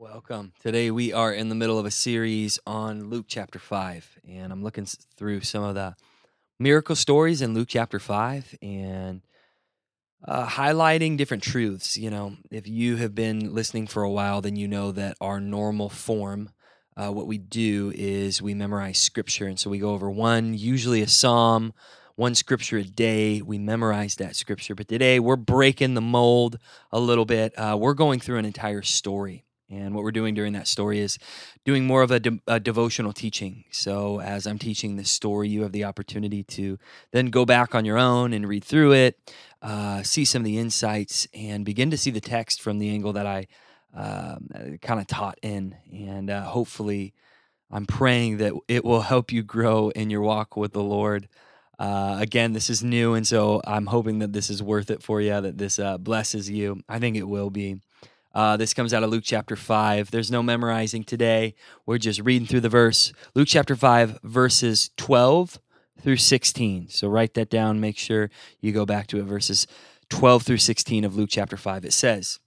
Welcome. Today we are in the middle of a series on Luke chapter 5, and I'm looking through some of the miracle stories in Luke chapter 5 and uh, highlighting different truths. You know, if you have been listening for a while, then you know that our normal form, uh, what we do is we memorize scripture. And so we go over one, usually a psalm, one scripture a day. We memorize that scripture. But today we're breaking the mold a little bit. Uh, we're going through an entire story. And what we're doing during that story is doing more of a, de- a devotional teaching. So, as I'm teaching this story, you have the opportunity to then go back on your own and read through it, uh, see some of the insights, and begin to see the text from the angle that I um, kind of taught in. And uh, hopefully, I'm praying that it will help you grow in your walk with the Lord. Uh, again, this is new, and so I'm hoping that this is worth it for you, that this uh, blesses you. I think it will be. Uh, this comes out of Luke chapter 5. There's no memorizing today. We're just reading through the verse. Luke chapter 5, verses 12 through 16. So write that down. Make sure you go back to it. Verses 12 through 16 of Luke chapter 5. It says,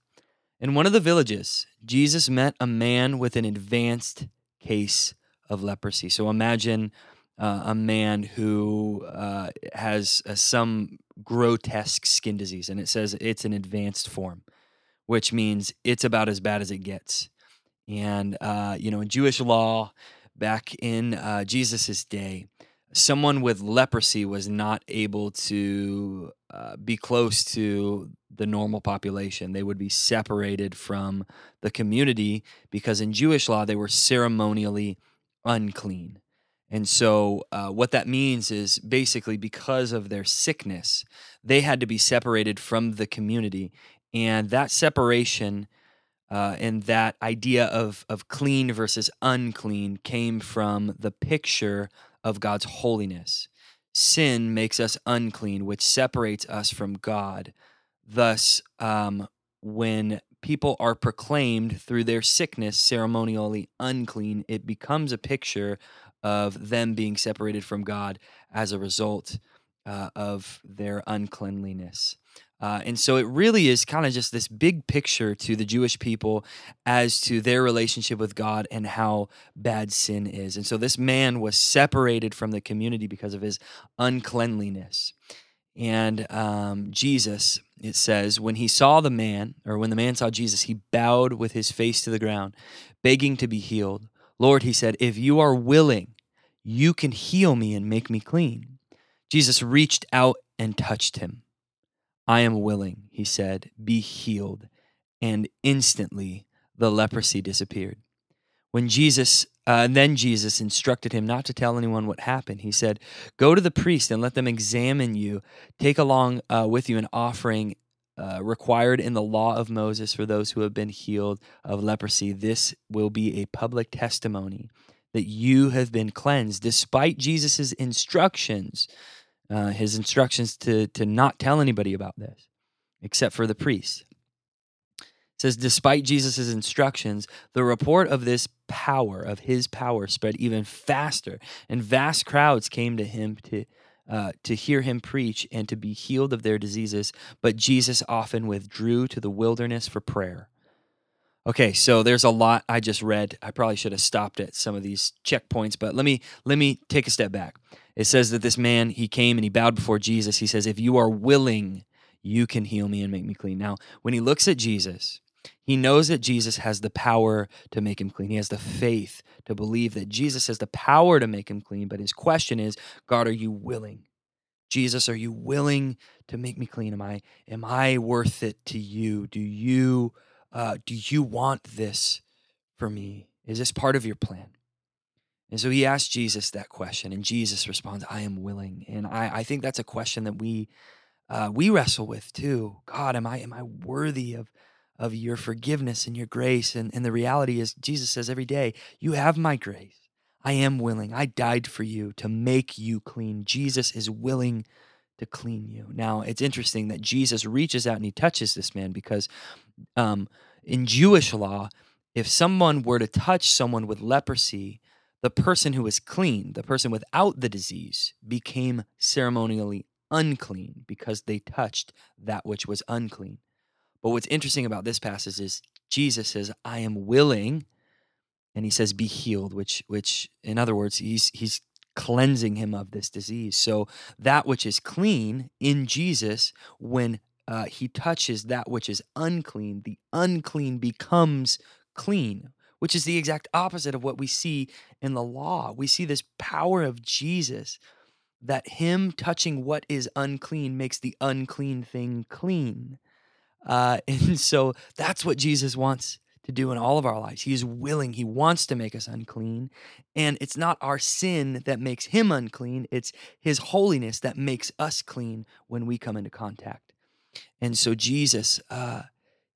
In one of the villages, Jesus met a man with an advanced case of leprosy. So imagine uh, a man who uh, has uh, some grotesque skin disease, and it says it's an advanced form which means it's about as bad as it gets. And, uh, you know, in Jewish law, back in uh, Jesus' day, someone with leprosy was not able to uh, be close to the normal population. They would be separated from the community because in Jewish law, they were ceremonially unclean. And so, uh, what that means is basically because of their sickness, they had to be separated from the community and that separation uh, and that idea of of clean versus unclean came from the picture of God's holiness. Sin makes us unclean, which separates us from God. Thus, um, when people are proclaimed through their sickness ceremonially unclean, it becomes a picture of them being separated from God as a result uh, of their uncleanliness. Uh, and so it really is kind of just this big picture to the Jewish people as to their relationship with God and how bad sin is. And so this man was separated from the community because of his uncleanliness. And um, Jesus, it says, when he saw the man, or when the man saw Jesus, he bowed with his face to the ground, begging to be healed. Lord, he said, if you are willing, you can heal me and make me clean. Jesus reached out and touched him. I am willing, he said, be healed. And instantly the leprosy disappeared. When Jesus, uh, then Jesus instructed him not to tell anyone what happened. He said, Go to the priest and let them examine you. Take along uh, with you an offering uh, required in the law of Moses for those who have been healed of leprosy. This will be a public testimony that you have been cleansed, despite Jesus' instructions uh, his instructions to to not tell anybody about this, except for the priests. It says, despite Jesus' instructions, the report of this power, of his power, spread even faster, and vast crowds came to him to uh, to hear him preach and to be healed of their diseases. But Jesus often withdrew to the wilderness for prayer. Okay, so there's a lot I just read. I probably should have stopped at some of these checkpoints, but let me let me take a step back. It says that this man he came and he bowed before Jesus. He says, "If you are willing, you can heal me and make me clean." Now, when he looks at Jesus, he knows that Jesus has the power to make him clean. He has the faith to believe that Jesus has the power to make him clean, but his question is, God, are you willing? Jesus, are you willing to make me clean? Am I am I worth it to you? Do you uh, do you want this for me? Is this part of your plan? And so he asked Jesus that question, and Jesus responds, I am willing. And I, I think that's a question that we uh, we wrestle with too. God, am I am I worthy of of your forgiveness and your grace? And, and the reality is, Jesus says every day, You have my grace. I am willing. I died for you to make you clean. Jesus is willing to clean you. Now, it's interesting that Jesus reaches out and he touches this man because um, in Jewish law, if someone were to touch someone with leprosy, the person who was clean, the person without the disease, became ceremonially unclean because they touched that which was unclean. But what's interesting about this passage is Jesus says, I am willing, and he says, be healed, which which in other words, he's he's cleansing him of this disease. So that which is clean in Jesus, when uh, he touches that which is unclean, the unclean becomes clean, which is the exact opposite of what we see in the law. We see this power of Jesus that him touching what is unclean makes the unclean thing clean. Uh, and so that's what Jesus wants to do in all of our lives. He is willing, He wants to make us unclean. And it's not our sin that makes Him unclean, it's His holiness that makes us clean when we come into contact. And so, Jesus, uh,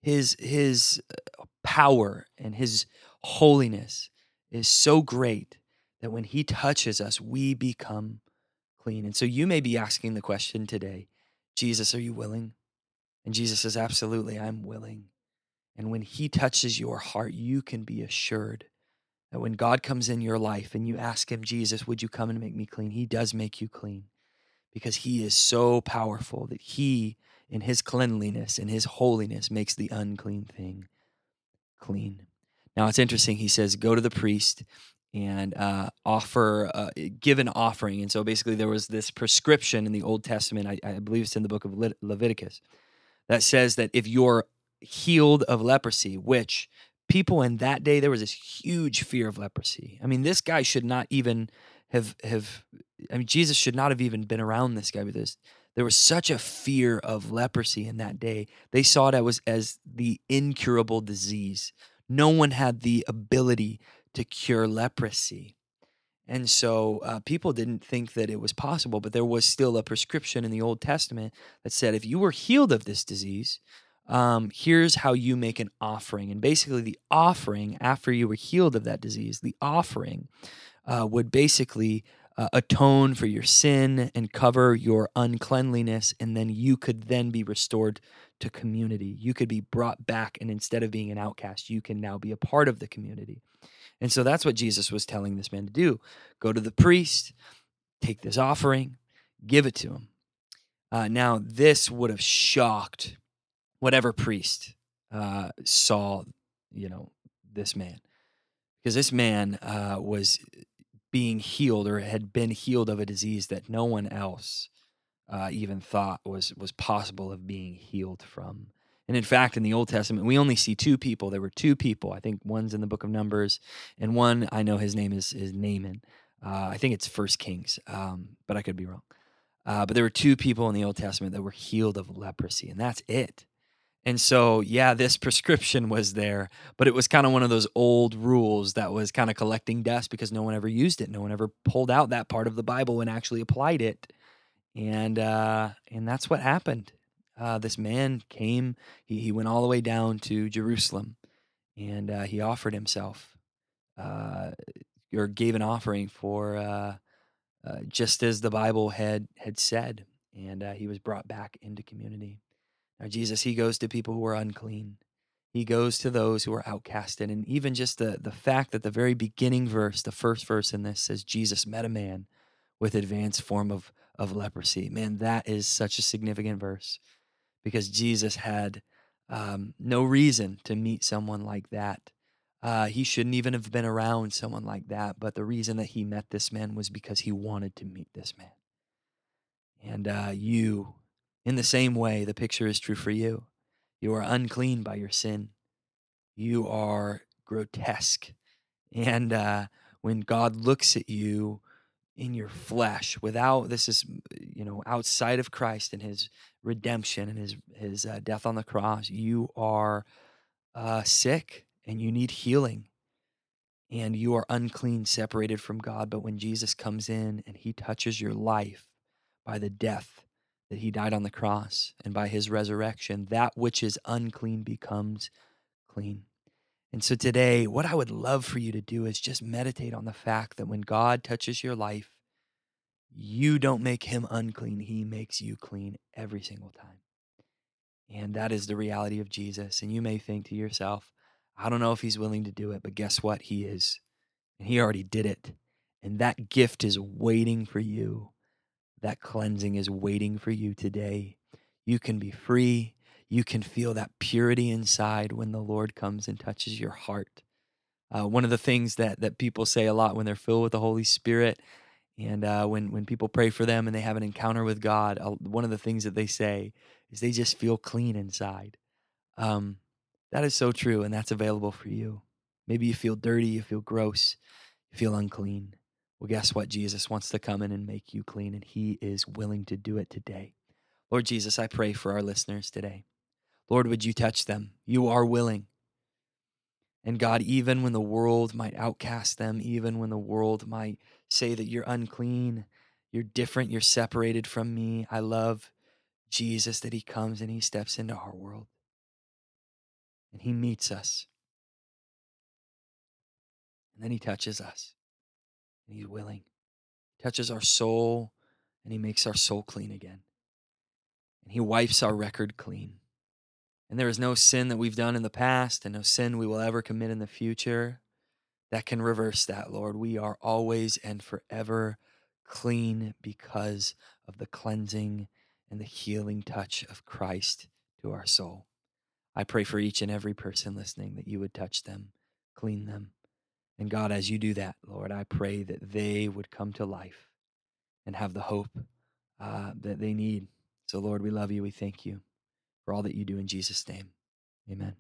his, his uh, power and His holiness is so great that when He touches us, we become clean. And so, you may be asking the question today Jesus, are you willing? And Jesus says, Absolutely, I'm willing. And when He touches your heart, you can be assured that when God comes in your life and you ask Him, Jesus, would you come and make me clean? He does make you clean because He is so powerful that He, in His cleanliness and His holiness, makes the unclean thing clean. Now it's interesting. He says, go to the priest and uh, offer, uh, give an offering. And so basically, there was this prescription in the Old Testament. I, I believe it's in the book of Le- Leviticus that says that if you're healed of leprosy, which people in that day there was this huge fear of leprosy. I mean, this guy should not even have have I mean Jesus should not have even been around this guy because there was such a fear of leprosy in that day. They saw it as as the incurable disease. No one had the ability to cure leprosy. And so uh, people didn't think that it was possible, but there was still a prescription in the Old Testament that said if you were healed of this disease, um, here's how you make an offering. And basically, the offering, after you were healed of that disease, the offering uh, would basically uh, atone for your sin and cover your uncleanliness. And then you could then be restored to community. You could be brought back. And instead of being an outcast, you can now be a part of the community. And so that's what Jesus was telling this man to do go to the priest, take this offering, give it to him. Uh, now, this would have shocked whatever priest uh, saw, you know, this man, because this man uh, was being healed or had been healed of a disease that no one else uh, even thought was was possible of being healed from. And in fact, in the Old Testament, we only see two people. There were two people. I think one's in the Book of Numbers, and one I know his name is is Naaman. Uh, I think it's First Kings, um, but I could be wrong. Uh, but there were two people in the Old Testament that were healed of leprosy, and that's it. And so, yeah, this prescription was there, but it was kind of one of those old rules that was kind of collecting dust because no one ever used it. No one ever pulled out that part of the Bible and actually applied it. And uh, and that's what happened. Uh, this man came. He he went all the way down to Jerusalem, and uh, he offered himself, uh, or gave an offering for uh, uh, just as the Bible had had said, and he was brought back into community. Now, Jesus, he goes to people who are unclean. He goes to those who are outcasted. And even just the, the fact that the very beginning verse, the first verse in this says, Jesus met a man with advanced form of, of leprosy. Man, that is such a significant verse because Jesus had um, no reason to meet someone like that. Uh, he shouldn't even have been around someone like that. But the reason that he met this man was because he wanted to meet this man. And uh, you, in the same way, the picture is true for you. You are unclean by your sin. You are grotesque. And uh, when God looks at you in your flesh, without this is, you know, outside of Christ and his redemption and his, his uh, death on the cross, you are uh, sick and you need healing. And you are unclean, separated from God. But when Jesus comes in and he touches your life by the death that he died on the cross, and by his resurrection, that which is unclean becomes clean. And so today, what I would love for you to do is just meditate on the fact that when God touches your life, you don't make him unclean, he makes you clean every single time. And that is the reality of Jesus. And you may think to yourself, I don't know if he's willing to do it, but guess what? He is. And he already did it. And that gift is waiting for you that cleansing is waiting for you today. You can be free. you can feel that purity inside when the Lord comes and touches your heart. Uh, one of the things that that people say a lot when they're filled with the Holy Spirit, and uh, when when people pray for them and they have an encounter with God, uh, one of the things that they say is they just feel clean inside. Um, that is so true, and that's available for you. Maybe you feel dirty, you feel gross, you feel unclean. Well, guess what? Jesus wants to come in and make you clean, and He is willing to do it today. Lord Jesus, I pray for our listeners today. Lord, would you touch them? You are willing. And God, even when the world might outcast them, even when the world might say that you're unclean, you're different, you're separated from me, I love Jesus that He comes and He steps into our world and He meets us. And then He touches us and He's willing. He touches our soul and He makes our soul clean again. And He wipes our record clean. And there is no sin that we've done in the past and no sin we will ever commit in the future that can reverse that, Lord. We are always and forever clean because of the cleansing and the healing touch of Christ to our soul. I pray for each and every person listening that you would touch them, clean them. And God, as you do that, Lord, I pray that they would come to life and have the hope uh, that they need. So, Lord, we love you. We thank you for all that you do in Jesus' name. Amen.